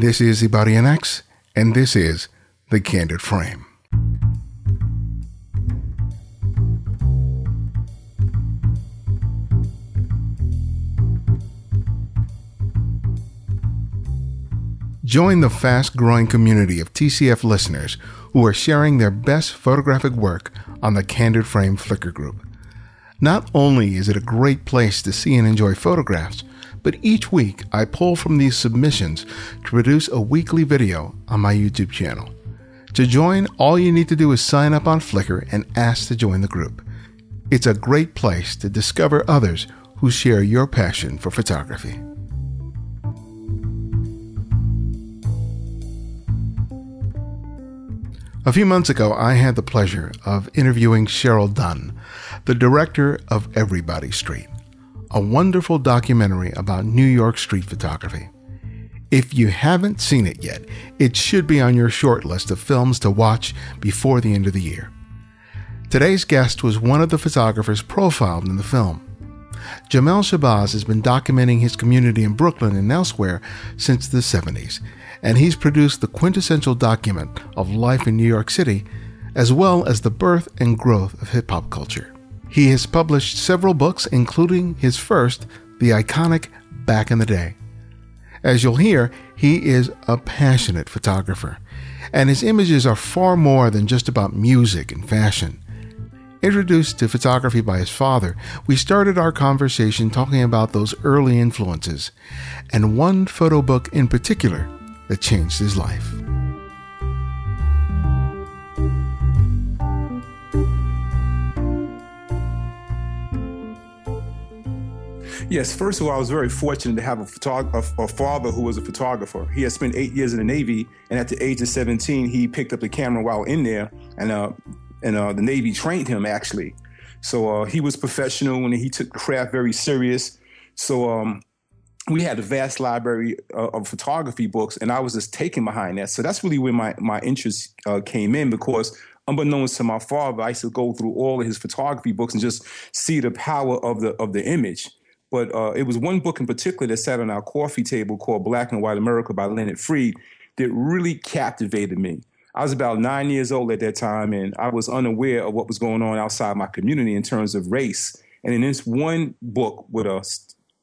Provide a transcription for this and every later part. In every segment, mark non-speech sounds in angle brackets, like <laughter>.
This is Ibarionex, and this is The Candid Frame. Join the fast growing community of TCF listeners who are sharing their best photographic work on the Candid Frame Flickr group. Not only is it a great place to see and enjoy photographs, but each week I pull from these submissions to produce a weekly video on my YouTube channel. To join, all you need to do is sign up on Flickr and ask to join the group. It's a great place to discover others who share your passion for photography. A few months ago, I had the pleasure of interviewing Cheryl Dunn, the director of Everybody Street, a wonderful documentary about New York street photography. If you haven't seen it yet, it should be on your short list of films to watch before the end of the year. Today's guest was one of the photographers profiled in the film. Jamel Shabazz has been documenting his community in Brooklyn and elsewhere since the 70s and he's produced the quintessential document of life in New York City, as well as the birth and growth of hip hop culture. He has published several books, including his first, the iconic Back in the Day. As you'll hear, he is a passionate photographer, and his images are far more than just about music and fashion. Introduced to photography by his father, we started our conversation talking about those early influences, and one photo book in particular that changed his life. Yes, first of all, I was very fortunate to have a, photog- a, a, father who was a photographer. He had spent eight years in the Navy, and at the age of 17, he picked up the camera while in there, and uh, and uh, the Navy trained him actually. So uh, he was professional, and he took craft very serious. So um, we had a vast library uh, of photography books, and I was just taken behind that. So that's really where my my interest uh, came in because unbeknownst to my father, I used to go through all of his photography books and just see the power of the of the image. But uh, it was one book in particular that sat on our coffee table called Black and White America by Leonard Freed that really captivated me. I was about nine years old at that time, and I was unaware of what was going on outside my community in terms of race. And in this one book with a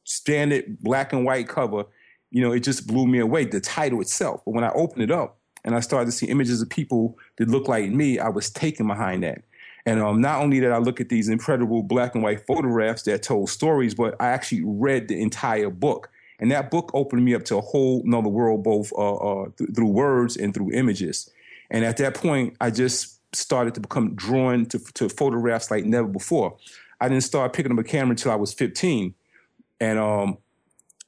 standard black and white cover, you know, it just blew me away, the title itself. But when I opened it up and I started to see images of people that looked like me, I was taken behind that. And um, not only did I look at these incredible black and white photographs that told stories, but I actually read the entire book. And that book opened me up to a whole nother world, both uh, uh, th- through words and through images. And at that point, I just started to become drawn to, to photographs like never before. I didn't start picking up a camera until I was 15. And um,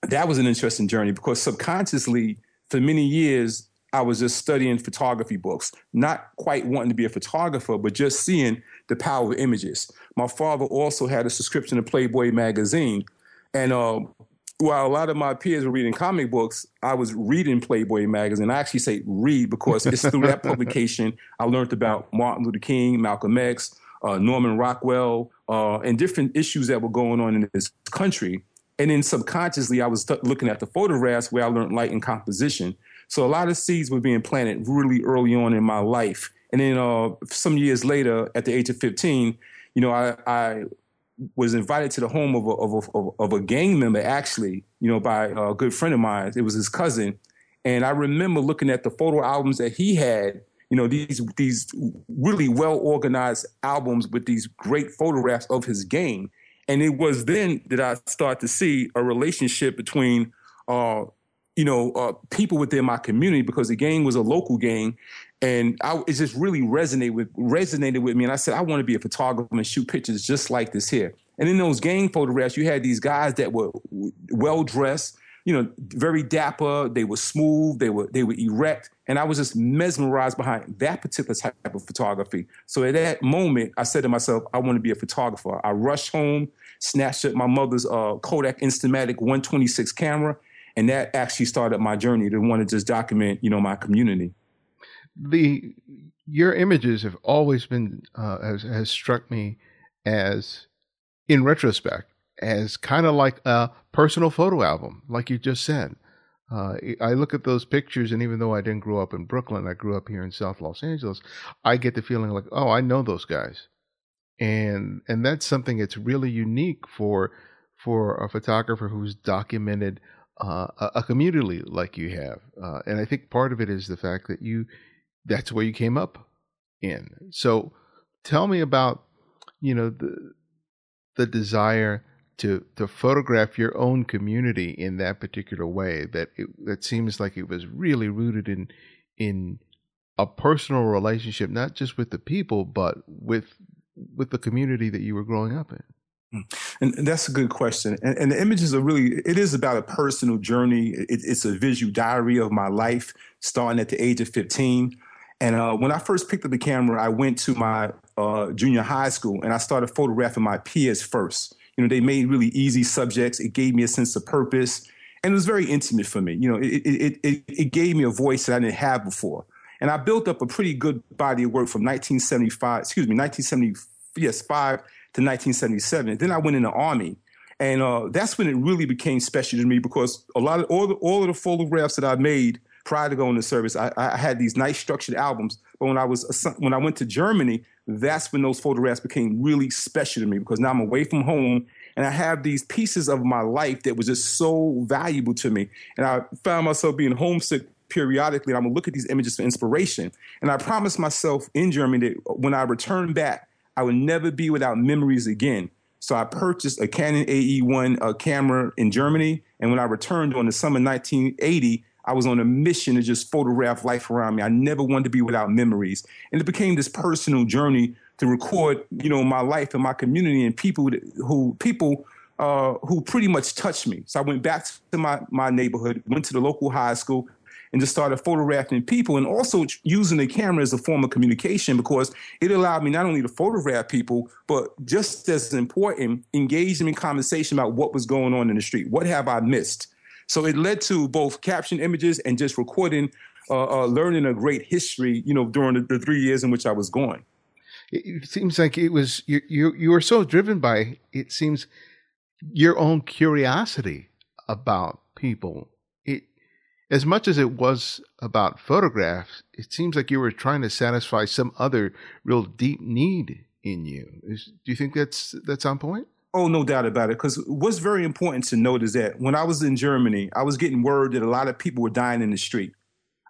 that was an interesting journey because subconsciously, for many years, I was just studying photography books, not quite wanting to be a photographer, but just seeing the power of images. My father also had a subscription to Playboy magazine. And uh, while a lot of my peers were reading comic books, I was reading Playboy magazine. I actually say read because it's through that <laughs> publication I learned about Martin Luther King, Malcolm X, uh, Norman Rockwell, uh, and different issues that were going on in this country. And then subconsciously, I was t- looking at the photographs where I learned light and composition. So a lot of seeds were being planted really early on in my life. And then uh, some years later, at the age of 15, you know, I, I was invited to the home of a, of a, of a gang member, actually, you know, by a good friend of mine. It was his cousin. And I remember looking at the photo albums that he had, you know, these, these really well organized albums with these great photographs of his gang. And it was then that I started to see a relationship between, uh, you know, uh, people within my community because the gang was a local gang, and I, it just really resonated with resonated with me. And I said, I want to be a photographer and shoot pictures just like this here. And in those gang photographs, you had these guys that were well dressed, you know, very dapper. They were smooth. They were they were erect, and I was just mesmerized behind that particular type of photography. So at that moment, I said to myself, I want to be a photographer. I rushed home, snatched up my mother's uh, Kodak Instamatic 126 camera, and that actually started my journey to want to just document, you know, my community. The your images have always been uh, has, has struck me as, in retrospect, as kind of like a personal photo album, like you just said. Uh, I look at those pictures, and even though I didn't grow up in Brooklyn, I grew up here in South Los Angeles. I get the feeling like, oh, I know those guys, and and that's something that's really unique for for a photographer who's documented uh, a, community like you have. Uh, and I think part of it is the fact that you that's where you came up in. So tell me about you know the the desire to to photograph your own community in that particular way that it, that seems like it was really rooted in in a personal relationship not just with the people but with with the community that you were growing up in hmm. and, that's a good question and, and, the images are really it is about a personal journey it, it's a visual diary of my life starting at the age of 15 and uh, when i first picked up the camera i went to my uh, junior high school and i started photographing my peers first you know, they made really easy subjects. It gave me a sense of purpose, and it was very intimate for me. You know, it it it, it gave me a voice that I didn't have before, and I built up a pretty good body of work from 1975, excuse me, 1970, yes, five to 1977. Then I went in the army. And uh, that's when it really became special to me because a lot of all the all of the photographs that I made prior to going to service, I, I had these nice structured albums. But when I was when I went to Germany, that's when those photographs became really special to me because now I'm away from home and I have these pieces of my life that was just so valuable to me. And I found myself being homesick periodically. And I'm gonna look at these images for inspiration. And I promised myself in Germany that when I return back, I would never be without memories again. So I purchased a Canon AE1 uh, camera in Germany. And when I returned on the summer 1980, I was on a mission to just photograph life around me. I never wanted to be without memories. And it became this personal journey to record, you know, my life and my community and people who people uh, who pretty much touched me. So I went back to my my neighborhood, went to the local high school, and just started photographing people and also using the camera as a form of communication because it allowed me not only to photograph people, but just as important, engage them in conversation about what was going on in the street. What have I missed? So it led to both caption images and just recording, uh, uh, learning a great history, you know, during the, the, three years in which I was going. It seems like it was you. You, you were so driven by it seems your own curiosity about people. It as much as it was about photographs, it seems like you were trying to satisfy some other real deep need in you. Is, do you think that's that's on point? Oh, no doubt about it. Because what's very important to note is that when I was in Germany, I was getting word that a lot of people were dying in the street.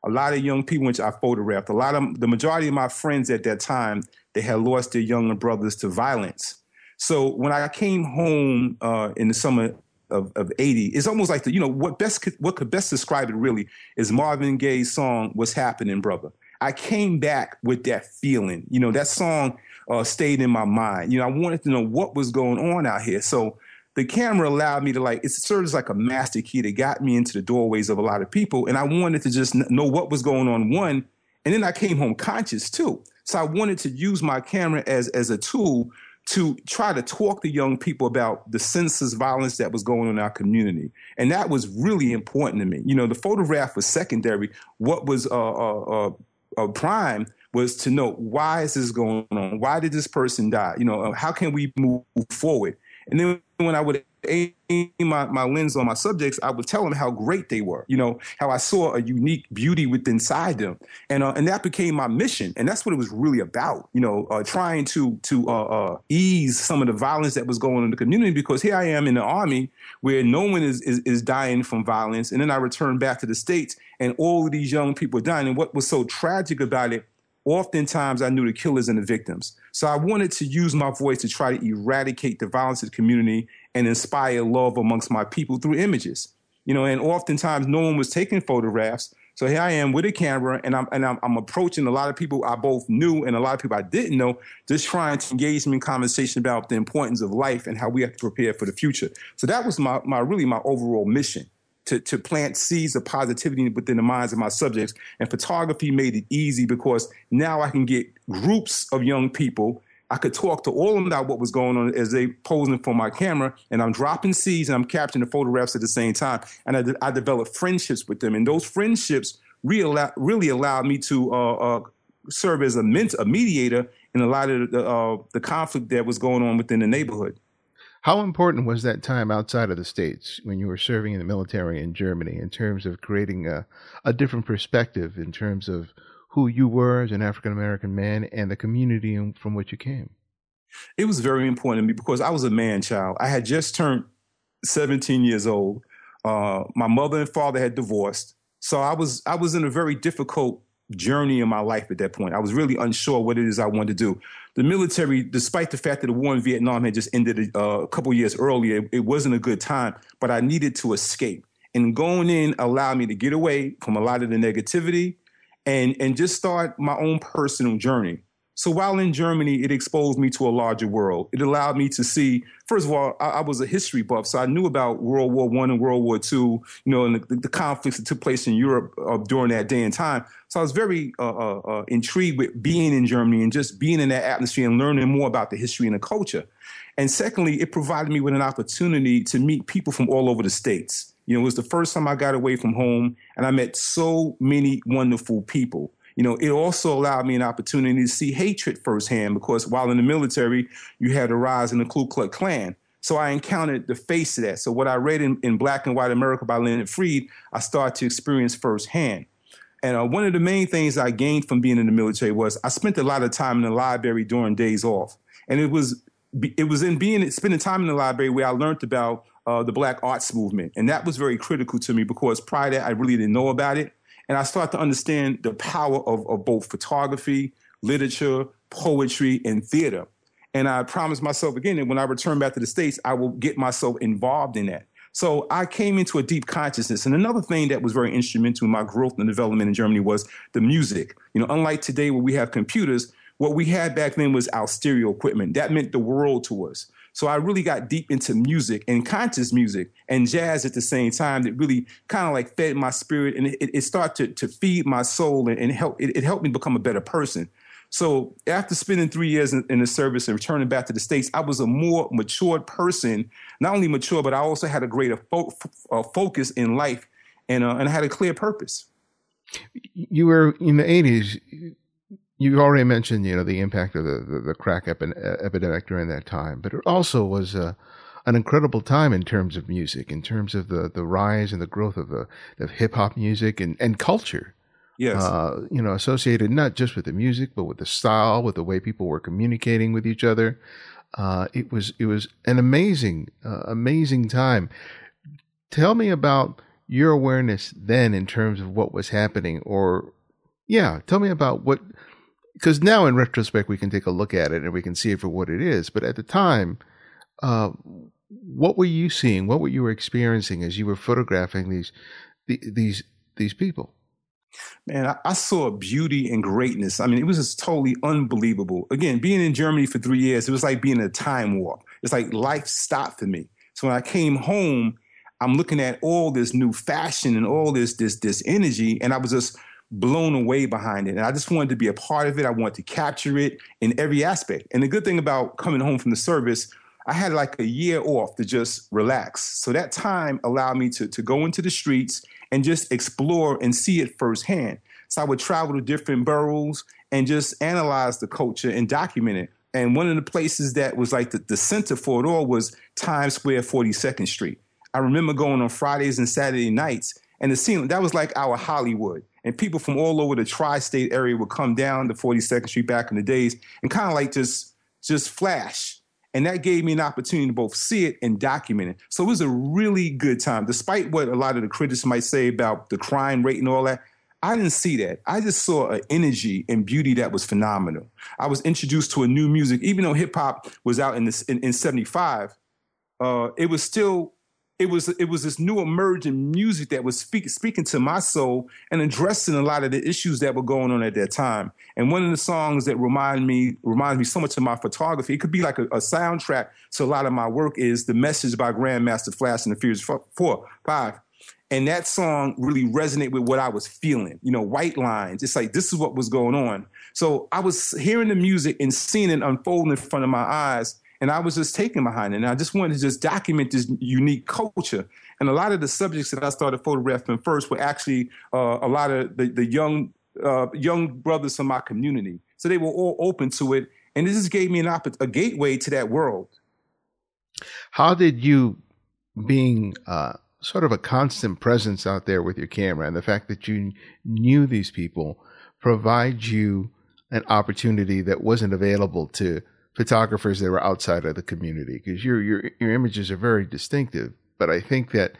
A lot of young people, which I photographed, a lot of the majority of my friends at that time, they had lost their younger brothers to violence. So when I came home uh, in the summer of, of 80, it's almost like the, you know, what best could, what could best describe it really is Marvin Gaye's song, What's Happening, Brother. I came back with that feeling. You know, that song uh, stayed in my mind. You know, I wanted to know what was going on out here. So the camera allowed me to like it served as like a master key that got me into the doorways of a lot of people, and I wanted to just know what was going on. One, and then I came home conscious too. So I wanted to use my camera as as a tool to try to talk to young people about the senseless violence that was going on in our community. And that was really important to me. You know, the photograph was secondary. What was uh, uh, uh, uh prime was to know why is this going on? Why did this person die? You know, uh, how can we move forward? And then when I would aim my, my lens on my subjects, I would tell them how great they were. You know, how I saw a unique beauty within inside them, and uh, and that became my mission, and that's what it was really about. You know, uh, trying to to uh, uh ease some of the violence that was going on in the community because here I am in the army where no one is, is is dying from violence, and then I return back to the states, and all of these young people are dying. And what was so tragic about it oftentimes I knew the killers and the victims. So I wanted to use my voice to try to eradicate the violence in the community and inspire love amongst my people through images. You know, and oftentimes no one was taking photographs. So here I am with a camera, and I'm and I'm, I'm, approaching a lot of people I both knew and a lot of people I didn't know, just trying to engage them in conversation about the importance of life and how we have to prepare for the future. So that was my my really my overall mission to, to plant seeds of positivity within the minds of my subjects. And photography made it easy because now I can get groups of young people. I could talk to all of them about what was going on as they posing for my camera, and I'm dropping seeds and I'm capturing the photographs at the same time. And I, I developed friendships with them, and those friendships really, really allowed me to uh, uh, serve as a, ment- a mediator in a lot of the, uh, the conflict that was going on within the neighborhood. How important was that time outside of the States when you were serving in the military in Germany in terms of creating a, a different perspective in terms of who you were as an African American man and the community from which you came? It was very important to me because I was a man child. I had just turned 17 years old. Uh, my mother and father had divorced. So I was I was in a very difficult journey in my life at that point. I was really unsure what it is I wanted to do. The military, despite the fact that the war in Vietnam had just ended uh, a couple years earlier, it, it wasn't a good time, but I needed to escape. And going in allowed me to get away from a lot of the negativity and, and just start my own personal journey. So while in Germany, it exposed me to a larger world. It allowed me to see, first of all, I, I was a history buff, so I knew about World War One and World War Two, you know, and the, the, conflicts that took place in Europe uh, during that day and time. So I was very uh, uh, uh, intrigued with being in Germany and just being in that atmosphere and learning more about the history and the culture. And secondly, it provided me with an opportunity to meet people from all over the states. You know, it was the first time I got away from home, and I met so many wonderful people you know, it also allowed me an opportunity to see hatred firsthand because while in the military, you had a rise in the Ku Klux Klan. So I encountered the face of that. So what I read in, in Black and White America by Leonard Freed, I started to experience firsthand. And uh, one of the main things I gained from being in the military was I spent a lot of time in the library during days off, and it was it was in being spending time in the library where I learned about uh, the Black arts movement, and that was very critical to me because prior to that I really didn't know about it. And I start to understand the power of, of both photography, literature, poetry, and theater. And I promised myself again that when I return back to the States, I will get myself involved in that. So I came into a deep consciousness. And another thing that was very instrumental in my growth and development in Germany was the music. You know, unlike today where we have computers, what we had back then was our stereo equipment. That meant the world to us. So I really got deep into music and conscious music and jazz at the same time that really kind of like fed my spirit and it, it started to, to feed my soul and, and help, it, it, helped me become a better person. So after spending three years in, in, the service and returning back to the States, I was a more matured person, not only mature, but I also had a greater fo- uh, focus in life and, uh, and I had a clear purpose. You were in the 80s you already mentioned, you know, the impact of the, the, the crack epi- epidemic during that time, but it also was uh, an incredible time in terms of music, in terms of the, the rise and the growth of the of hip hop music and, and culture. Yes. Uh, you know, associated not just with the music, but with the style, with the way people were communicating with each other. Uh, it was it was an amazing, uh, amazing time. Tell me about your awareness then in terms of what was happening, or yeah, tell me about what because now in retrospect we can take a look at it and we can see it for what it is. But at the time, uh, what were you seeing? What were you experiencing as you were photographing these these these people? Man, I, saw beauty and greatness. I mean, it was just totally unbelievable. Again, being in Germany for three years, it was like being in a time warp. It's like life stopped for me. So when I came home, I'm looking at all this new fashion and all this this this energy, and I was just blown away behind it. And I just wanted to be a part of it. I wanted to capture it in every aspect. And the good thing about coming home from the service, I had like a year off to just relax. So that time allowed me to, to go into the streets and just explore and see it firsthand. So I would travel to different boroughs and just analyze the culture and document it. And one of the places that was like the, the center for it all was Times Square, 42nd Street. I remember going on Fridays and Saturday nights, and the scene that was like our Hollywood and people from all over the tri-state area would come down to 42nd Street back in the days and kind of like just just flash. And that gave me an opportunity to both see it and document it. So it was a really good time. Despite what a lot of the critics might say about the crime rate and all that, I didn't see that. I just saw an energy and beauty that was phenomenal. I was introduced to a new music, even though hip hop was out in this in, in 75, uh, it was still it was it was this new emerging music that was speak, speaking to my soul and addressing a lot of the issues that were going on at that time. And one of the songs that remind me reminds me so much of my photography. It could be like a, a soundtrack to a lot of my work. Is the message by Grandmaster Flash and the Furious Four Five. And that song really resonated with what I was feeling. You know, white lines. It's like this is what was going on. So I was hearing the music and seeing it unfold in front of my eyes and I was just taken behind it. And I just wanted to just document this unique culture. And a lot of the subjects that I started photographing first were actually uh, a lot of the, the young uh, young brothers from my community. So they were all open to it, and this just gave me an opp- a gateway to that world. How did you, being uh, sort of a constant presence out there with your camera, and the fact that you knew these people, provide you an opportunity that wasn't available to photographers that were outside of the community? Because your your your images are very distinctive, but I think that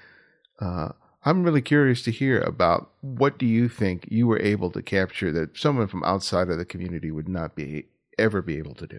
uh, I'm really curious to hear about what do you think you were able to capture that someone from outside of the community would not be ever be able to do.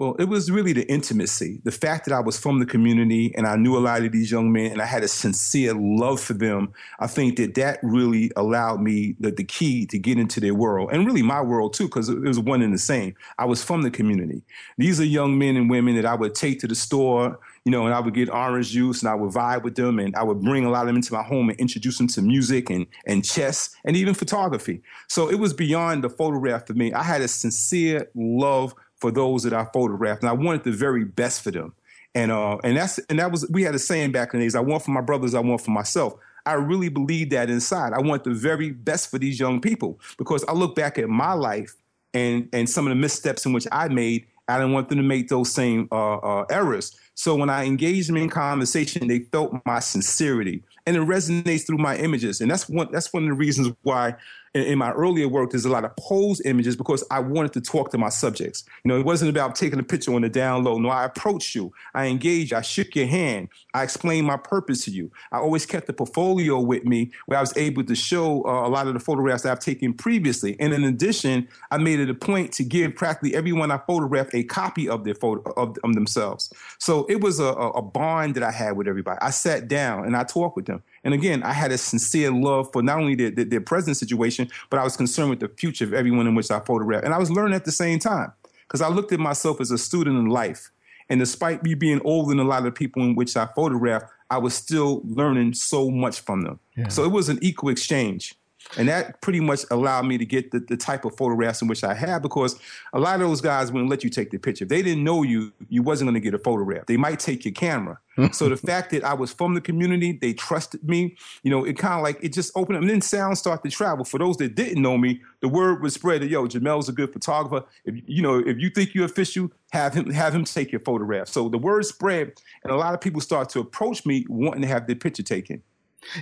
Well, it was really the intimacy, the fact that I was from the community and I knew a lot of these young men and I had a sincere love for them. I think that that really allowed me the, the key to get into their world and really my world too, because it was one and the same. I was from the community. These are young men and women that I would take to the store, you know, and I would get orange juice and I would vibe with them and I would bring a lot of them into my home and introduce them to music and, and chess and even photography. So it was beyond the photograph for me. I had a sincere love for those that I photographed and I wanted the very best for them. And uh, and that's and that was we had a saying back in the days, I want for my brothers, I want for myself. I really believe that inside. I want the very best for these young people because I look back at my life and and some of the missteps in which I made. I didn't want them to make those same uh, uh, errors. So when I engaged them in conversation, they felt my sincerity, and it resonates through my images. And that's one that's one of the reasons why in, in, my earlier work, there's a lot of pose images because I wanted to talk to my subjects. You know, it wasn't about taking a picture on the down low. No, I approached you, I engaged, I shook your hand, I explained my purpose to you. I always kept the portfolio with me where I was able to show uh, a lot of the photographs that I've taken previously. And in addition, I made it a point to give practically everyone I photographed a copy of their photo of, of themselves. So it was a, a bond that I had with everybody. I sat down and I talked with them. And again, I had a sincere love for not only their, their, their present situation, but I was concerned with the future of everyone in which I photographed. And I was learning at the same time because I looked at myself as a student in life. And despite me being older than a lot of the people in which I photographed, I was still learning so much from them. Yeah. So it was an equal exchange. And that pretty much allowed me to get the, the type of photographs in which I had because a lot of those guys wouldn't let you take the picture. If they didn't know you, you wasn't going to get a photograph. They might take your camera. <laughs> so the fact that I was from the community, they trusted me, you know, it kind of like, it just opened up. And then sound started to travel. For those that didn't know me, the word was spread that, yo, Jamel's a good photographer. If, you know, if you think you're official, have him, have him take your photograph. So the word spread and a lot of people start to approach me wanting to have their picture taken.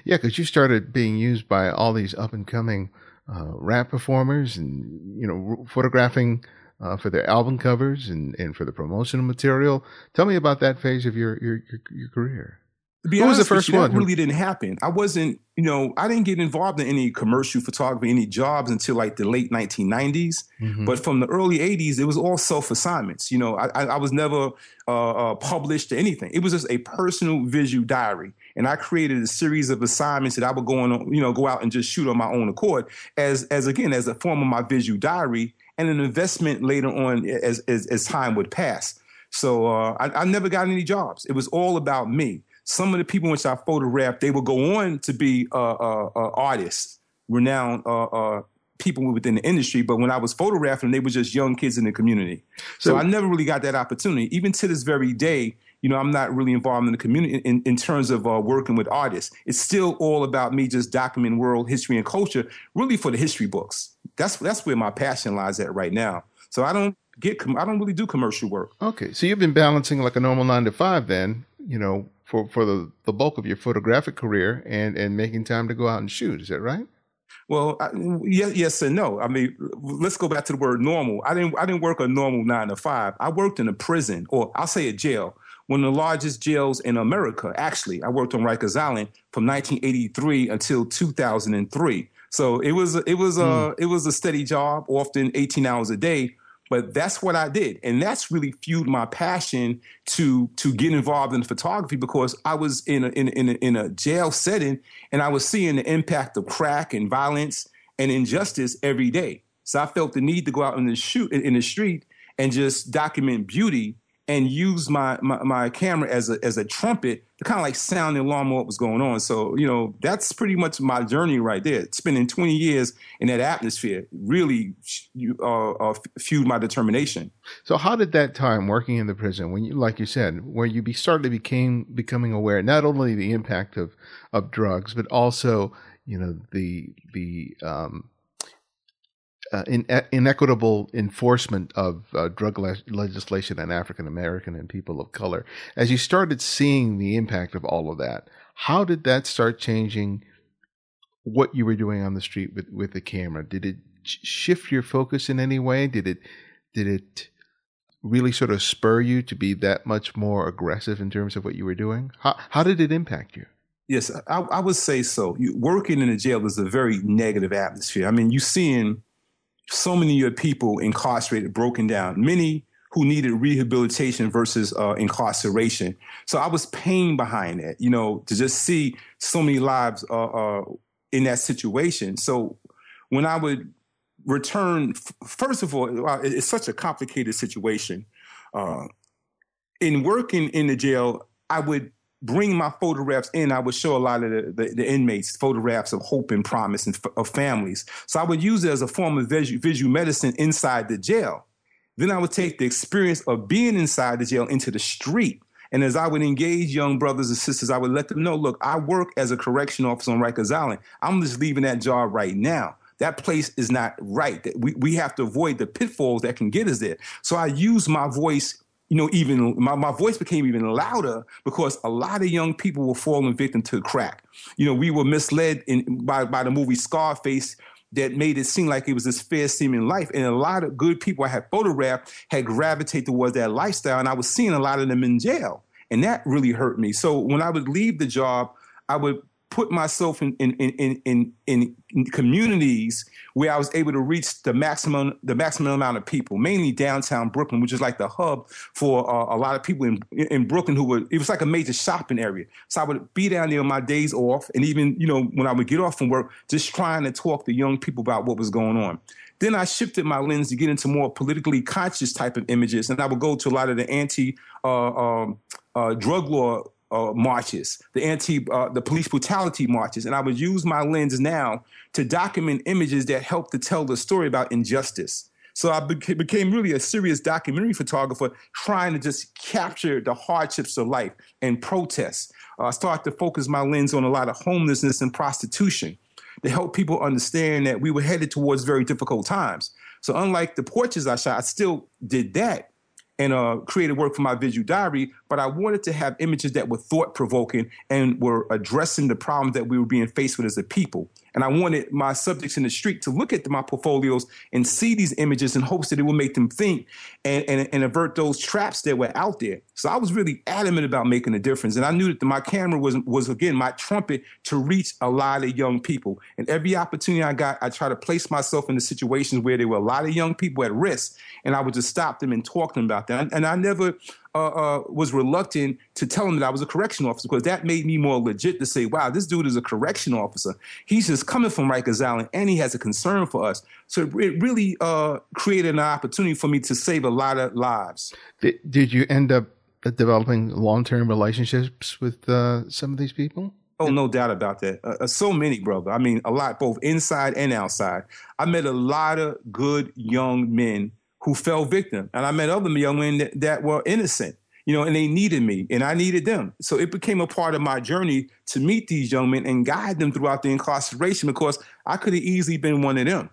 Yeah, because you started being used by all these up and coming uh, rap performers, and you know, photographing uh, for their album covers and, and for the promotional material. Tell me about that phase of your your, your, your career. Who was the first you, one? That really didn't happen. I wasn't, you know, I didn't get involved in any commercial photography, any jobs until like the late 1990s. Mm-hmm. But from the early 80s, it was all self assignments. You know, I, I was never uh, uh, published or anything. It was just a personal visual diary, and I created a series of assignments that I would go on, you know, go out and just shoot on my own accord, as as again as a form of my visual diary and an investment later on as as, as time would pass. So uh, I, I never got any jobs. It was all about me some of the people which I photographed, they would go on to be uh, uh, uh artists, renowned uh, uh, people within the industry. But when I was photographing, they were just young kids in the community. So, so I never really got that opportunity. Even to this very day, you know, I'm not really involved in the community in, in terms of uh, working with artists. It's still all about me just documenting world history and culture, really for the history books. That's that's where my passion lies at right now. So I don't get, I don't really do commercial work. Okay, so you've been balancing like a normal nine to five, then, you know, for, for the, the bulk of your photographic career and, and making time to go out and shoot. Is that right? Well, I, yes, yes and no. I mean, let's go back to the word normal. I didn't I didn't work a normal nine to five. I worked in a prison, or I'll say a jail, one of the largest jails in America. Actually, I worked on Rikers Island from 1983 until 2003. So it was it was a mm. it was a steady job, often 18 hours a day. But that's what I did. And that's really fueled my passion to to get involved in photography because I was in a, in, in, a, in a jail setting and I was seeing the impact of crack and violence and injustice every day. So I felt the need to go out in the shoot in the street and just document beauty and use my, my, my camera as a as a trumpet to kind of like sound the alarm of what was going on. So you know that's pretty much my journey right there. Spending 20 years in that atmosphere really uh, uh, fueled my determination. So how did that time working in the prison, when you like you said, where you be, started became becoming aware not only the impact of of drugs, but also you know the the um, uh, in, inequitable enforcement of uh, drug le- legislation on African American and people of color. As you started seeing the impact of all of that, how did that start changing what you were doing on the street with, with the camera? Did it shift your focus in any way? Did it did it really sort of spur you to be that much more aggressive in terms of what you were doing? How how did it impact you? Yes, I, I would say so. You, working in a jail is a very negative atmosphere. I mean, you seeing so many of your people incarcerated, broken down, many who needed rehabilitation versus uh, incarceration. So I was pain behind that, you know, to just see so many lives uh, uh, in that situation. So when I would return, first of all, it's such a complicated situation. Uh, in working in the jail, I would bring my photographs in, I would show a lot of the, the, the inmates photographs of hope and promise and f- of families. So I would use it as a form of visual, visual medicine inside the jail. Then I would take the experience of being inside the jail into the street. And as I would engage young brothers and sisters, I would let them know, look, I work as a correction officer on Rikers Island. I'm just leaving that job right now. That place is not right. We, we have to avoid the pitfalls that can get us there. So I use my voice you know, even my, my voice became even louder because a lot of young people were falling victim to crack. You know, we were misled in by, by the movie Scarface that made it seem like it was this fair seeming life. And a lot of good people I had photographed had gravitated towards that lifestyle. And I was seeing a lot of them in jail. And that really hurt me. So when I would leave the job, I would put myself in in, in, in, in, communities where I was able to reach the maximum the maximum amount of people, mainly downtown Brooklyn, which is like the hub for uh, a lot of people in in Brooklyn who were it was like a major shopping area. So I would be down there on my days off, and even you know when I would get off from work, just trying to talk to young people about what was going on. Then I shifted my lens to get into more politically conscious type of images, and I would go to a lot of the anti uh, um, uh, drug law uh, marches, the anti, uh, the police brutality marches, and I would use my lens now to document images that help to tell the story about injustice. So I beca- became really a serious documentary photographer, trying to just capture the hardships of life and protests. Uh, I started to focus my lens on a lot of homelessness and prostitution to help people understand that we were headed towards very difficult times. So unlike the portraits I shot, I still did that and uh, created work for my visual diary, but I wanted to have images that were thought provoking and were addressing the problems that we were being faced with as a people. And I wanted my subjects in the street to look at my portfolios and see these images in hopes that it would make them think and, and, and avert those traps that were out there. So I was really adamant about making a difference. And I knew that my camera was, was again, my trumpet to reach a lot of young people. And every opportunity I got, I try to place myself in the situations where there were a lot of young people at risk. And I would just stop them and talk to them about that. And I never uh, was reluctant to tell him that I was a correction officer because that made me more legit to say, wow, this dude is a correction officer. He's just coming from Rikers Island and he has a concern for us. So it really uh, created an opportunity for me to save a lot of lives. Did, did you end up developing long term relationships with uh, some of these people? Oh, no doubt about that. Uh, uh, so many, brother. I mean, a lot, both inside and outside. I met a lot of good young men who fell victim. And I met other young men that, that were innocent, you know, and they needed me and I needed them. So it became a part of my journey to meet these young men and guide them throughout the incarceration because I could have easily been one of them.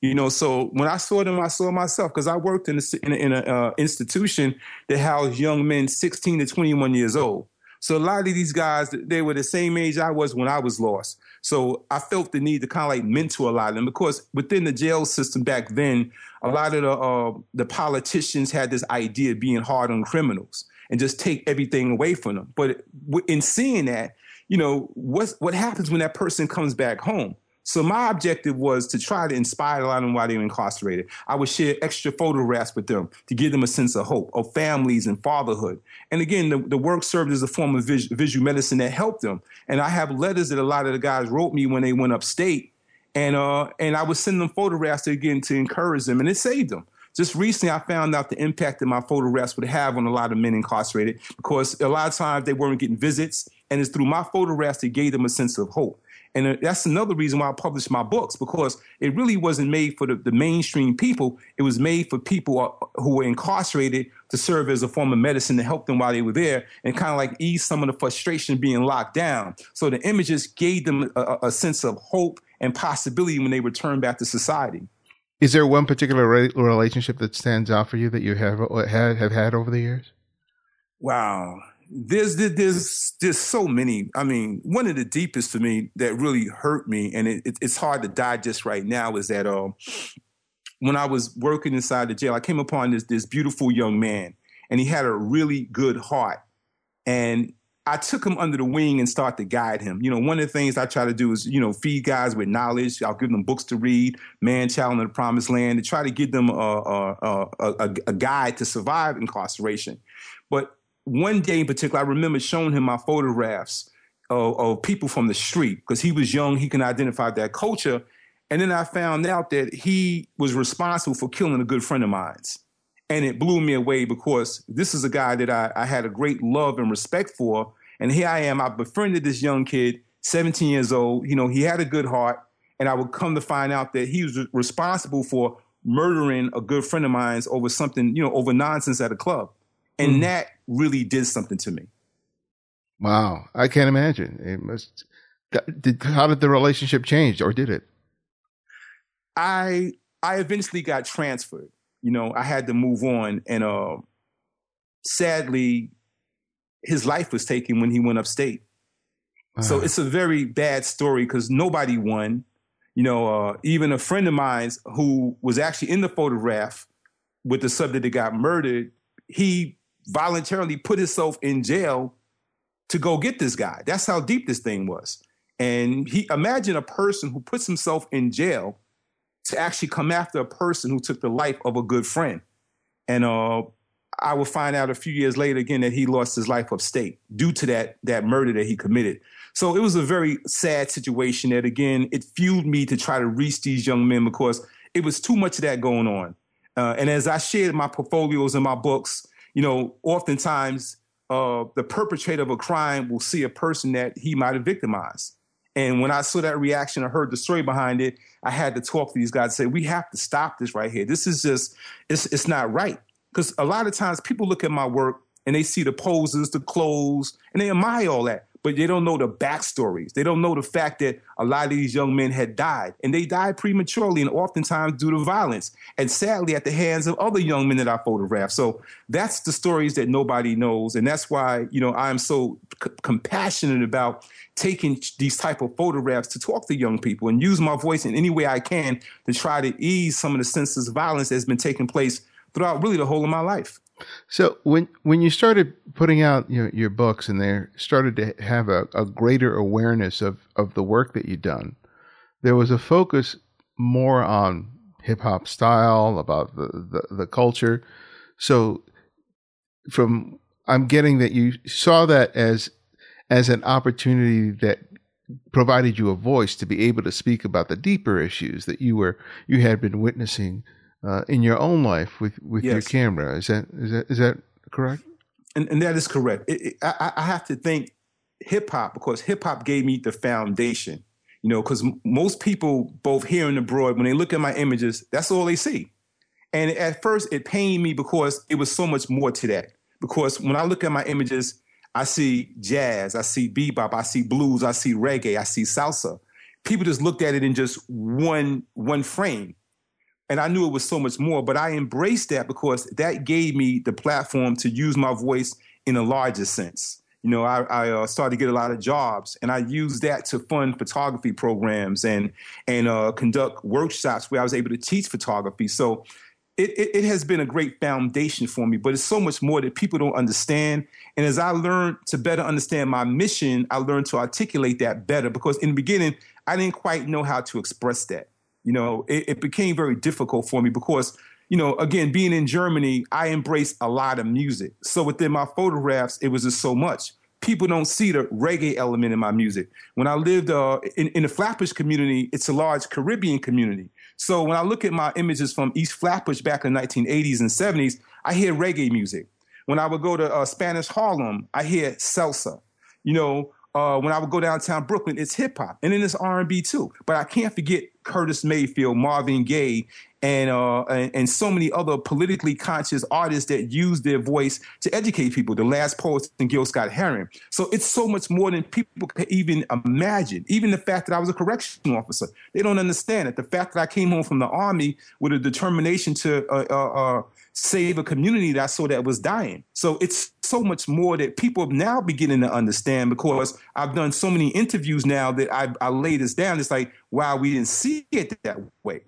You know, so when I saw them, I saw myself because I worked in a, in an uh, institution that housed young men 16 to 21 years old. So a lot of these guys, they were the same age I was when I was lost. So I felt the need to kind of like mentor a lot of them because within the jail system back then, a lot of the uh, the politicians had this idea of being hard on criminals and just take everything away from them. But in seeing that, you know, what what happens when that person comes back home? So my objective was to try to inspire a lot of them while they were incarcerated. I would share extra photographs with them to give them a sense of hope, of families and fatherhood. And again, the, the work served as a form of vis- visual medicine that helped them. And I have letters that a lot of the guys wrote me when they went upstate. And, uh, and I would send them photographs again to encourage them, and it saved them. Just recently, I found out the impact that my photographs would have on a lot of men incarcerated because a lot of times they weren't getting visits, and it's through my photographs that gave them a sense of hope. And uh, that's another reason why I published my books because it really wasn't made for the, the mainstream people. It was made for people uh, who were incarcerated to serve as a form of medicine to help them while they were there and kind of like ease some of the frustration being locked down. So the images gave them a, a sense of hope and possibility when they returned back to society. Is there one particular re- relationship that stands out for you that you have had have had over the years? Wow, there's there's there's so many. I mean, one of the deepest for me that really hurt me, and it, it, it's hard to digest right now, is that uh, when I was working inside the jail, I came upon this this beautiful young man, and he had a really good heart, and I took him under the wing and start to guide him. You know, one of the things I try to do is, you know, feed guys with knowledge. I'll give them books to read, Man Child in the Promised Land, to try to give them a, a, a, a, guide to survive incarceration. But one day in particular, I remember showing him my photographs of, of people from the street because he was young, he can identify that culture. And then I found out that he was responsible for killing a good friend of mine's. And it blew me away because this is a guy that I, I had a great love and respect for and here I am. I befriended this young kid, 17 years old. You know, he had a good heart. And I would come to find out that he was responsible for murdering a good friend of mine's over something, you know, over nonsense at a club. And mm. that really did something to me. Wow. I can't imagine. It must, did, how did the relationship change or did it? I, I eventually got transferred. You know, I had to move on. And, uh, sadly, his life was taken when he went upstate. So it's a very bad story because nobody won. You know, uh, even a friend of mine who was actually in the photograph with the subject that got murdered, he voluntarily put himself in jail to go get this guy. That's how deep this thing was. And he imagine a person who puts himself in jail to actually come after a person who took the life of a good friend. And uh, I would find out a few years later again that he lost his life upstate due to that that murder that he committed. So it was a very sad situation that again it fueled me to try to reach these young men because it was too much of that going on. Uh, and as I shared my portfolios and my books, you know, oftentimes uh, the perpetrator of a crime will see a person that he might have victimized. And when I saw that reaction, I heard the story behind it. I had to talk to these guys and say, we have to stop this right here. This is just, it's, it's not right because a lot of times people look at my work and they see the poses, the clothes, and they admire all that, but they don't know the backstories. They don't know the fact that a lot of these young men had died, and they died prematurely and oftentimes due to violence, and sadly at the hands of other young men that I photographed. So that's the stories that nobody knows, and that's why you know I'm so c- compassionate about taking these type of photographs to talk to young people and use my voice in any way I can to try to ease some of the senseless violence that's been taking place throughout really the whole of my life. So when when you started putting out your, your books and they started to have a, a greater awareness of, of the work that you'd done, there was a focus more on hip hop style, about the, the, the culture. So from I'm getting that you saw that as as an opportunity that provided you a voice to be able to speak about the deeper issues that you were you had been witnessing uh, in your own life with with yes. your camera. Is that is that is that correct? And, and that is correct. It, it, I, I have to thank hip hop because hip hop gave me the foundation. You know, because m- most people, both here and abroad, when they look at my images, that's all they see. And at first, it pained me because it was so much more to that. Because when I look at my images, I see jazz, I see bebop, I see blues, I see reggae, I see salsa. People just looked at it in just one one frame and I knew it was so much more, but I embraced that because that gave me the platform to use my voice in a larger sense. You know, I, I uh, started to get a lot of jobs, and I used that to fund photography programs and and uh, conduct workshops where I was able to teach photography. So it, it, it, has been a great foundation for me, but it's so much more that people don't understand. And as I learned to better understand my mission, I learned to articulate that better because in the beginning, I didn't quite know how to express that you know, it, it became very difficult for me because, you know, again, being in Germany, I embrace a lot of music. So within my photographs, it was just so much. People don't see the reggae element in my music. When I lived uh, in, in the Flatbush community, it's a large Caribbean community. So when I look at my images from East Flatbush back in the 1980s and 70s, I hear reggae music. When I would go to uh, Spanish Harlem, I hear salsa. You know, uh, when I would go downtown Brooklyn, it's hip hop and then it's R and B too. But I can't forget Curtis Mayfield, Marvin Gaye, and, uh, and, and so many other politically conscious artists that use their voice to educate people. The last poet and Gil Scott Heron. So it's so much more than people can even imagine. Even the fact that I was a correctional officer, they don't understand it. The fact that I came home from the army with a determination to uh, uh, uh save a community that I saw that was dying. So it's so much more that people are now beginning to understand because I've done so many interviews now that I, I lay this down. It's like, wow, we didn't see it that way.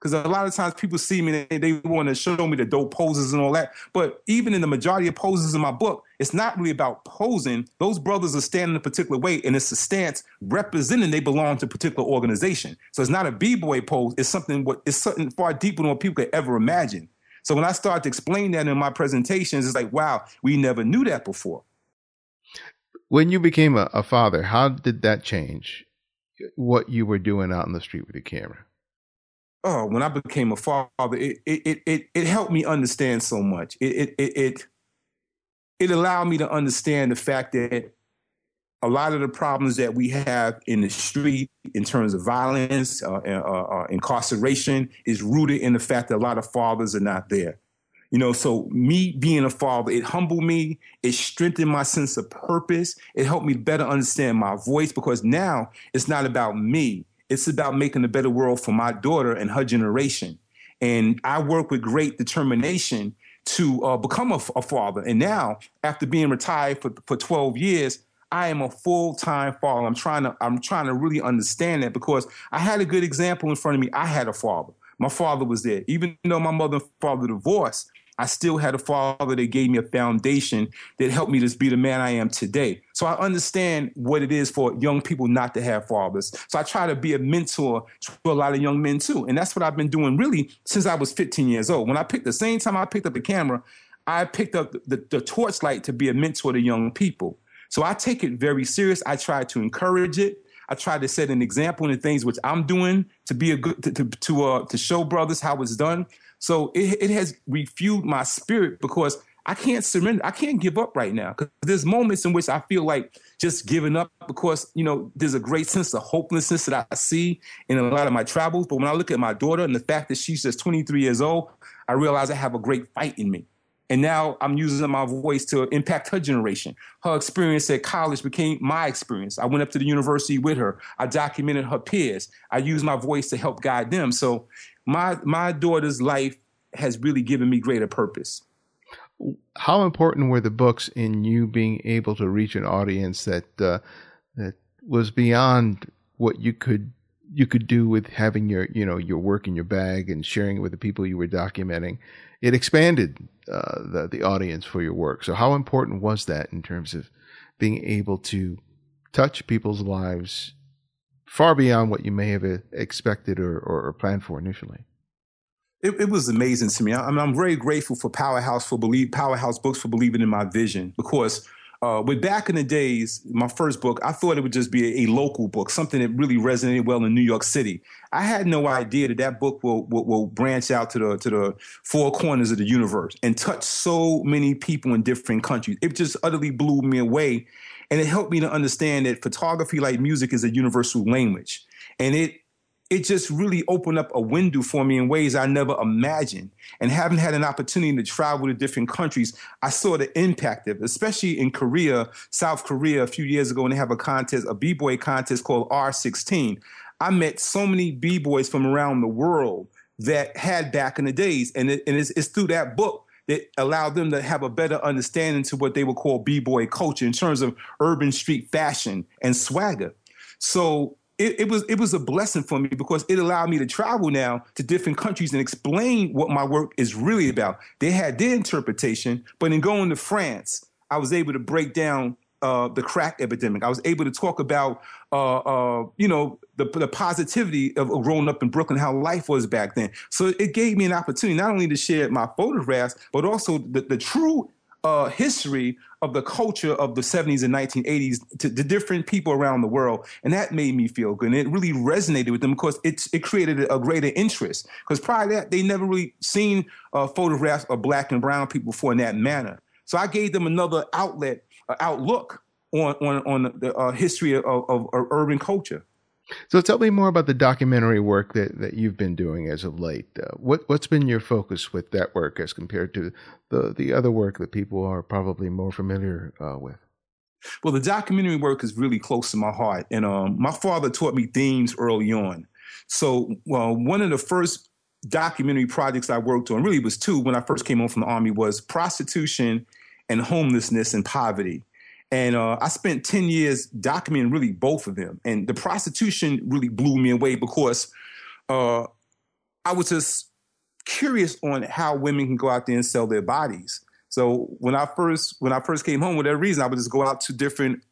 Because a lot of times people see me and they, want to show me the dope poses and all that. But even in the majority of poses in my book, it's not really about posing. Those brothers are standing a particular way, and it's a stance representing they belong to a particular organization. So it's not a b-boy pose. It's something what it's something far deeper than what people could ever imagine. So when I start to explain that in my presentations, it's like, wow, we never knew that before. When you became a, a father, how did that change what you were doing out in the street with the camera? Oh, when I became a father, it it it it, helped me understand so much. It it it it allowed me to understand the fact that a lot of the problems that we have in the street in terms of violence, uh, uh, uh, incarceration, is rooted in the fact that a lot of fathers are not there. You know, so me being a father, it humbled me. It strengthened my sense of purpose. It helped me better understand my voice because now it's not about me. It's about making a better world for my daughter and her generation. And I work with great determination to uh, become a, a, father. And now, after being retired for, for 12 years, I am a full time father. I'm trying to I'm trying to really understand that because I had a good example in front of me. I had a father. My father was there. Even though my mother and father divorced, I still had a father that gave me a foundation that helped me to be the man I am today. So I understand what it is for young people not to have fathers. So I try to be a mentor to a lot of young men too. And that's what I've been doing really since I was 15 years old. When I picked the same time I picked up the camera, I picked up the, the torchlight to be a mentor to young people. So I take it very serious. I try to encourage it. I try to set an example in the things which I'm doing to be a good to to to, uh, to show brothers how it's done. So it, it has refueled my spirit because I can't surrender. I can't give up right now because there's moments in which I feel like just giving up because you know there's a great sense of hopelessness that I see in a lot of my travels. But when I look at my daughter and the fact that she's just 23 years old, I realize I have a great fight in me. And now I'm using my voice to impact her generation. Her experience at college became my experience. I went up to the university with her. I documented her peers. I used my voice to help guide them. So my my daughter's life has really given me greater purpose. How important were the books in you being able to reach an audience that uh, that was beyond what you could you could do with having your you know your work in your bag and sharing it with the people you were documenting? It expanded uh, the the audience for your work. So how important was that in terms of being able to touch people's lives far beyond what you may have expected or, or, or planned for initially? It, it, was amazing to me. I, am I'm very grateful for Powerhouse for believe Powerhouse Books for believing in my vision because uh, with back in the days, my first book, I thought it would just be a, a, local book, something that really resonated well in New York City. I had no idea that that book will, will, will branch out to the to the four corners of the universe and touch so many people in different countries. It just utterly blew me away, and it helped me to understand that photography, like music, is a universal language, and it it just really opened up a window for me in ways I never imagined. And having had an opportunity to travel to different countries, I saw the impact of it, especially in Korea, South Korea, a few years ago, when they have a contest, a b-boy contest called R16. I met so many b-boys from around the world that had back in the days. And, it, and it's, it's through that book that allowed them to have a better understanding to what they would call b-boy culture in terms of urban street fashion and swagger. So it, it, was it was a blessing for me because it allowed me to travel now to different countries and explain what my work is really about. They had their interpretation, but in going to France, I was able to break down uh, the crack epidemic. I was able to talk about uh, uh, you know the, the positivity of growing up in Brooklyn, how life was back then. So it gave me an opportunity not only to share my photographs, but also the, the true uh, history of the culture of the 70s and 1980s to the different people around the world. And that made me feel good. And it really resonated with them because it, it created a greater interest. Because prior to that, they never really seen uh, photographs of black and brown people before in that manner. So I gave them another outlet, uh, outlook on, on, on the uh, history of, of, of urban culture. So tell me more about the documentary work that, that you've been doing as of late. Uh, what what's been your focus with that work as compared to the the other work that people are probably more familiar uh, with? Well, the documentary work is really close to my heart, and um, my father taught me themes early on. So, well, one of the first documentary projects I worked on, really was two when I first came home from the army, was prostitution and homelessness and poverty. And uh, I spent 10 years documenting really both of them. And the prostitution really blew me away because uh, I was just curious on how women can go out there and sell their bodies. So when I first when I first came home, that reason, I would just go out to different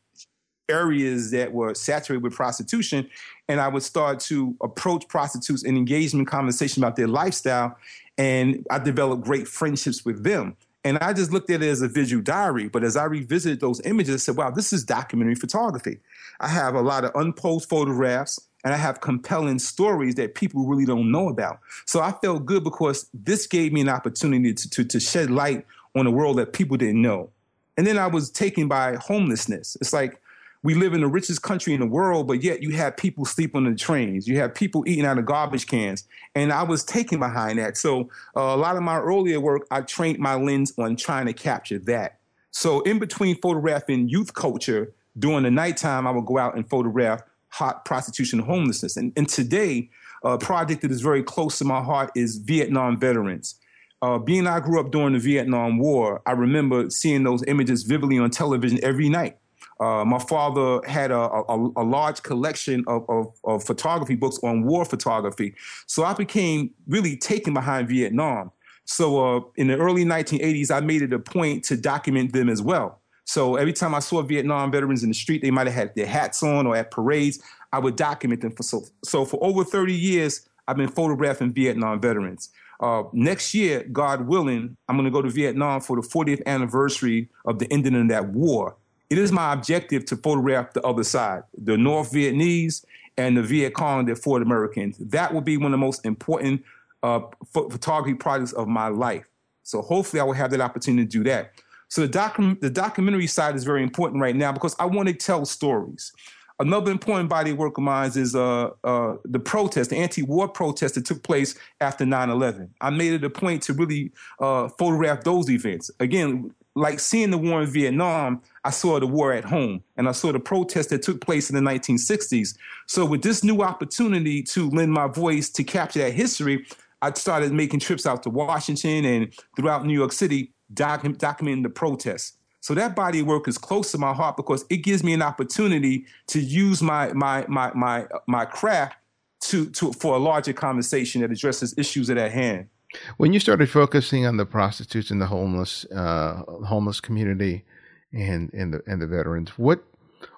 areas that were saturated with prostitution, and I would start to approach prostitutes and engage in conversation about their lifestyle. And I developed great friendships with them. And I just looked at it as a visual diary. But as I revisited those images, I said, wow, this is documentary photography. I have a lot of unposed photographs and I have compelling stories that people really don't know about. So I felt good because this gave me an opportunity to, to, to shed light on a world that people didn't know. And then I was taken by homelessness. It's like we live in the richest country in the world, but yet you have people sleeping on the trains. You have people eating out of garbage cans. And I was taken behind that. So uh, a lot of my earlier work, I trained my lens on trying to capture that. So in between photographing youth culture, during the nighttime, I would go out and photograph hot prostitution homelessness. And, and today, a project that is very close to my heart is Vietnam veterans. Uh, being I grew up during the Vietnam War, I remember seeing those images vividly on television every night. Uh, my father had a, a, a large collection of, of, of, photography books on war photography. So I became really taken behind Vietnam. So uh, in the early 1980s, I made it a point to document them as well. So every time I saw Vietnam veterans in the street, they might have had their hats on or at parades, I would document them. For, so, so for over 30 years, I've been photographing Vietnam veterans. Uh, next year, God willing, I'm going to go to Vietnam for the 40th anniversary of the ending of that war. It is my objective to photograph the other side, the North Vietnamese and the Viet Cong that fought Americans. That will be one of the most important uh, photography projects of my life. So hopefully I will have that opportunity to do that. So the, docu- the documentary side is very important right now because I want to tell stories. Another important body of work of mine is uh, uh, the protest, the anti-war protest that took place after 9-11. I made it a point to really uh, photograph those events. Again, like seeing the war in Vietnam, I saw the war at home and I saw the protests that took place in the 1960s. So, with this new opportunity to lend my voice to capture that history, I started making trips out to Washington and throughout New York City, documenting the protests. So that body of work is close to my heart because it gives me an opportunity to use my my my my my craft to to for a larger conversation that addresses issues at hand. When you started focusing on the prostitutes and the homeless uh, homeless community and and the and the veterans, what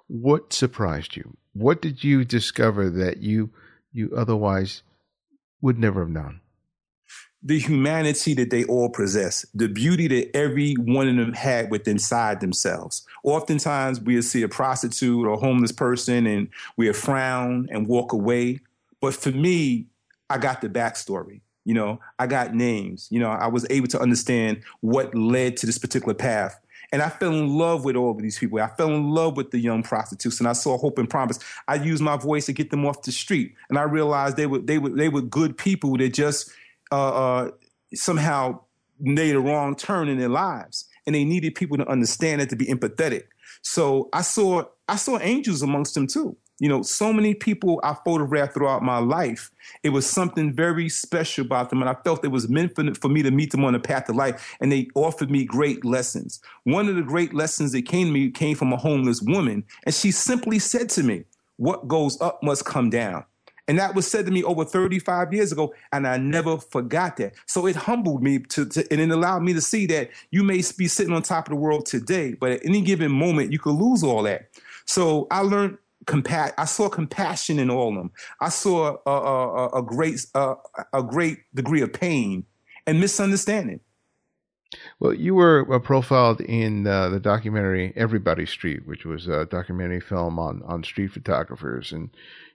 what surprised you? What did you discover that you you otherwise would never have known? The humanity that they all possess, the beauty that every one of them had within inside themselves. Oftentimes, we'll see a prostitute or a homeless person and we'll frown and walk away. But for me, I got the backstory. You know, I got names. You know, I was able to understand what led to this particular path. And I fell in love with all of these people. I fell in love with the young prostitutes, and I saw hope and promise. I used my voice to get them off the street, and I realized they were they were they were good people that just uh, uh, somehow made a wrong turn in their lives, and they needed people to understand it to be empathetic. So I saw I saw angels amongst them too. You know, so many people I photographed throughout my life. It was something very special about them. And I felt it was meant for, for me to meet them on the path of life. And they offered me great lessons. One of the great lessons that came to me came from a homeless woman. And she simply said to me, What goes up must come down. And that was said to me over 35 years ago, and I never forgot that. So it humbled me to, to, and it allowed me to see that you may be sitting on top of the world today, but at any given moment you could lose all that. So I learned compa- I saw compassion in all of them. I saw a, a, a great a, a great degree of pain and misunderstanding. Well, you were uh, profiled in uh, the documentary Everybody Street, which was a documentary film on, on street photographers. And,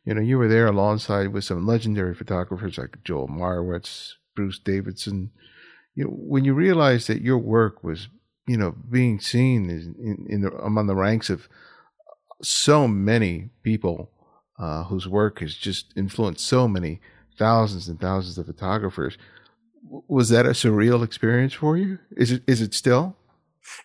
you know, you were there alongside with some legendary photographers like Joel Meyerowitz, Bruce Davidson. You know, when you realized that your work was, you know, being seen in, in the, among the ranks of so many people uh, whose work has just influenced so many thousands and thousands of photographers. Was that a surreal experience for you? Is it? Is it still?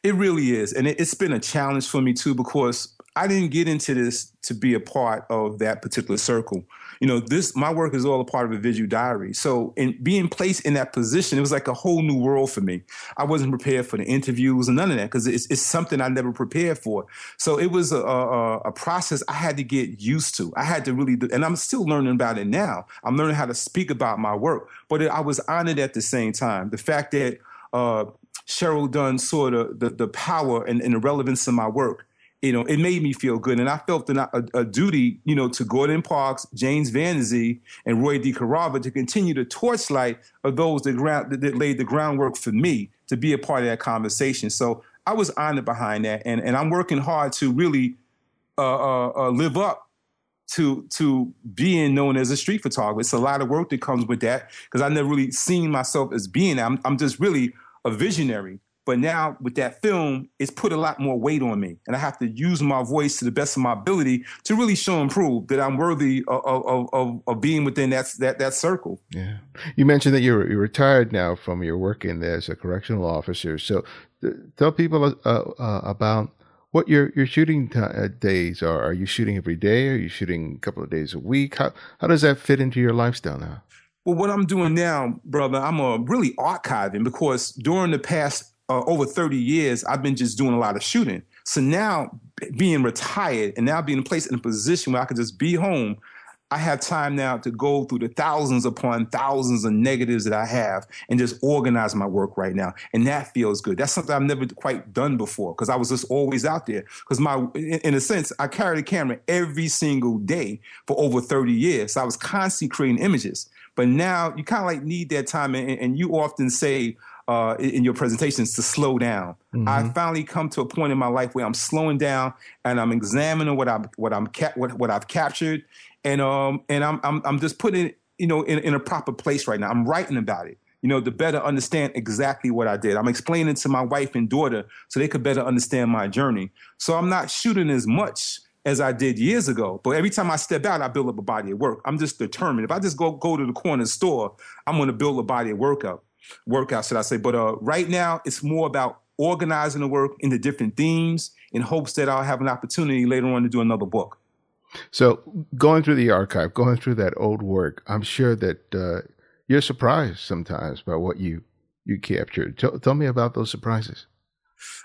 It really is, and it, it's been a challenge for me too because I didn't get into this to be a part of that particular circle. You know, this my work is all a part of a visual diary. So, in being placed in that position, it was like a whole new world for me. I wasn't prepared for the interviews and none of that because it's, it's something I never prepared for. So it was a, a, a, process I had to get used to. I had to really, do, and I'm still learning about it now. I'm learning how to speak about my work, but it, I was honored at the same time. The fact that uh, Cheryl Dunn saw the, the, the power and, and the relevance of my work you know, it made me feel good. And I felt a, a, duty, you know, to Gordon Parks, James Van Zee, and Roy DeCarava to continue the torchlight of those that, ground, that laid the groundwork for me to be a part of that conversation. So I was honored behind that. And, and I'm working hard to really uh, uh, uh, live up to to being known as a street photographer. It's a lot of work that comes with that because I never really seen myself as being. I'm, I'm just really a visionary but now with that film, it's put a lot more weight on me, and I have to use my voice to the best of my ability to really show and prove that I'm worthy of of, of, of being within that that that circle. Yeah, you mentioned that you're you're retired now from your work in there as a correctional officer. So, th- tell people uh, uh, about what your your shooting t- uh, days are. Are you shooting every day? Are you shooting a couple of days a week? How how does that fit into your lifestyle now? Well, what I'm doing now, brother, I'm uh, really archiving because during the past uh, over 30 years, I've been just doing a lot of shooting. So now being retired and now being placed in a position where I could just be home, I have time now to go through the thousands upon thousands of negatives that I have and just organize my work right now. And that feels good. That's something I've never quite done before because I was just always out there. Because my, in a sense, I carried a camera every single day for over 30 years. So I was constantly creating images. But now you kind of like need that time. And, and you often say, uh, in your presentations to slow down. Mm-hmm. I finally come to a point in my life where I'm slowing down and I'm examining what I'm what I'm ca- what, what I've captured, and um and I'm I'm, I'm just putting it you know in, in a proper place right now. I'm writing about it. You know, to better understand exactly what I did. I'm explaining to my wife and daughter so they could better understand my journey. So I'm not shooting as much as I did years ago. But every time I step out, I build up a body of work. I'm just determined. If I just go go to the corner store, I'm going to build a body of work up workout, should I say. But uh, right now, it's more about organizing the work into different themes in hopes that I'll have an opportunity later on to do another book. So, going through the archive, going through that old work, I'm sure that uh, you're surprised sometimes by what you you captured. Tell, tell me about those surprises.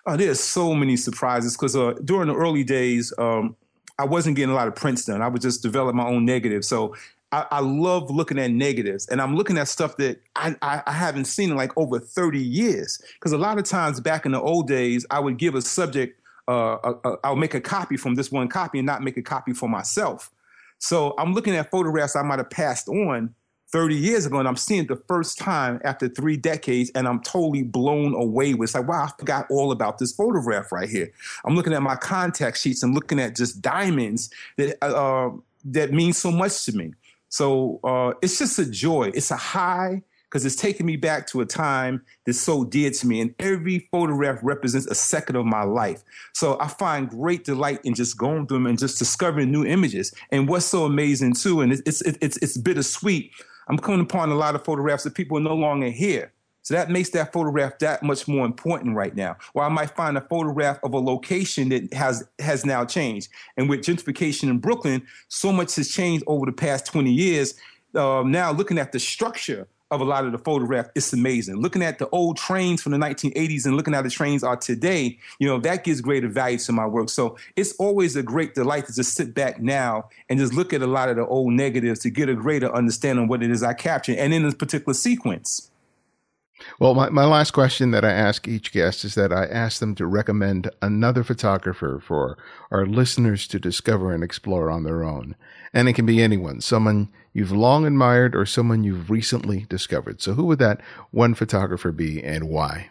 Uh, there's so many surprises because uh, during the early days, um, I wasn't getting a lot of prints done. I would just develop my own negative. So I, I, love looking at negatives and I'm looking at stuff that I, I, I haven't seen in like over 30 years. Because a lot of times back in the old days, I would give a subject, uh, a, a, I'll make a copy from this one copy and not make a copy for myself. So I'm looking at photographs I might have passed on 30 years ago and I'm seeing it the first time after three decades and I'm totally blown away with it's like, wow, I forgot all about this photograph right here. I'm looking at my contact sheets and looking at just diamonds that, uh, that mean so much to me. So uh, it's just a joy. It's a high because it's taking me back to a time that's so dear to me. And every photograph represents a second of my life. So I find great delight in just going through them and just discovering new images. And what's so amazing too, and it's it's it's, it's bittersweet. I'm coming upon a lot of photographs that people are no longer here. So that makes that photograph that much more important right now. Or I might find a photograph of a location that has has now changed. And with gentrification in Brooklyn, so much has changed over the past 20 years. Uh, now looking at the structure of a lot of the photograph, it's amazing. Looking at the old trains from the 1980s and looking at the trains are today, you know, that gives greater value to my work. So it's always a great delight to just sit back now and just look at a lot of the old negatives to get a greater understanding of what it is I captured and in this particular sequence. Well, my, my last question that I ask each guest is that I ask them to recommend another photographer for our listeners to discover and explore on their own. And it can be anyone, someone you've long admired or someone you've recently discovered. So, who would that one photographer be and why?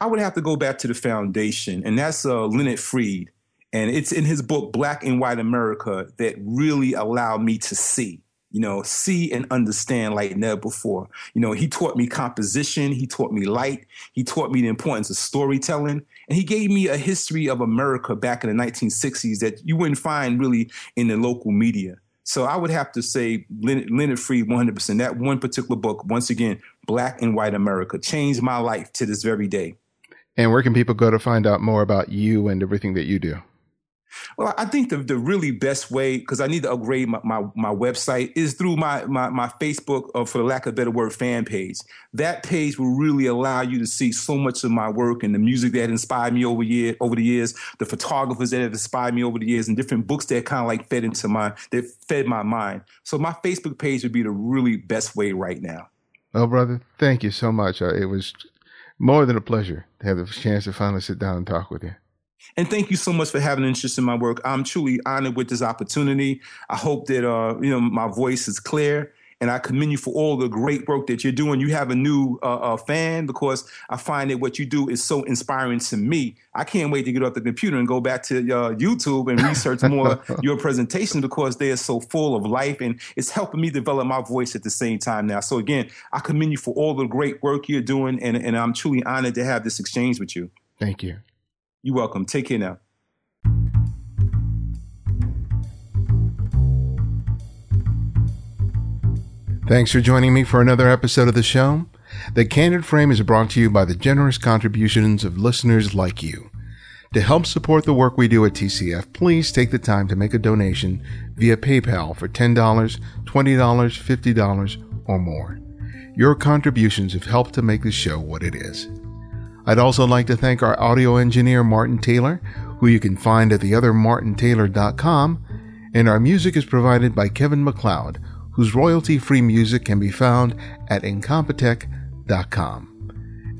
I would have to go back to the foundation, and that's uh, Leonard Freed. And it's in his book, Black and White America, that really allowed me to see you know, see and understand like never before. You know, he taught me composition, he taught me light, he taught me the importance of storytelling, and he gave me a history of America back in the 1960s that you wouldn't find really in the local media. So I would have to say Leonard, Leonard Freed 100%. That one particular book, once again, Black and White America, changed my life to this very day. And where can people go to find out more about you and everything that you do? Well, I think the, the really best way, because I need to upgrade my, my, my, website, is through my, my, my Facebook, or for the lack of a better word, fan page. That page will really allow you to see so much of my work and the music that inspired me over year over the years, the photographers that have inspired me over the years, and different books that kind of like fed into my that fed my mind. So my Facebook page would be the really best way right now. Well, brother, thank you so much. Uh, it was more than a pleasure to have the chance to finally sit down and talk with you. And thank you so much for having interest in my work. I'm truly honored with this opportunity. I hope that uh, you know my voice is clear, and I commend you for all the great work that you're doing. You have a new uh, uh, fan because I find that what you do is so inspiring to me. I can't wait to get off the computer and go back to uh, YouTube and research more <laughs> your presentations because they are so full of life, and it's helping me develop my voice at the same time now. So again, I commend you for all the great work you're doing, and, and I'm truly honored to have this exchange with you. Thank you. You're welcome. Take care now. Thanks for joining me for another episode of the show. The Candid Frame is brought to you by the generous contributions of listeners like you. To help support the work we do at TCF, please take the time to make a donation via PayPal for $10, $20, $50, or more. Your contributions have helped to make the show what it is. I'd also like to thank our audio engineer, Martin Taylor, who you can find at theothermartintaylor.com, and our music is provided by Kevin MacLeod, whose royalty free music can be found at incompetech.com.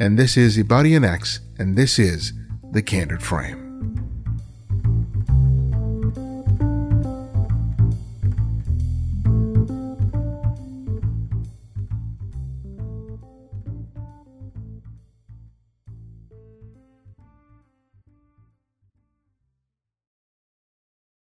And this is Ibarionex, and this is The Candid Frame.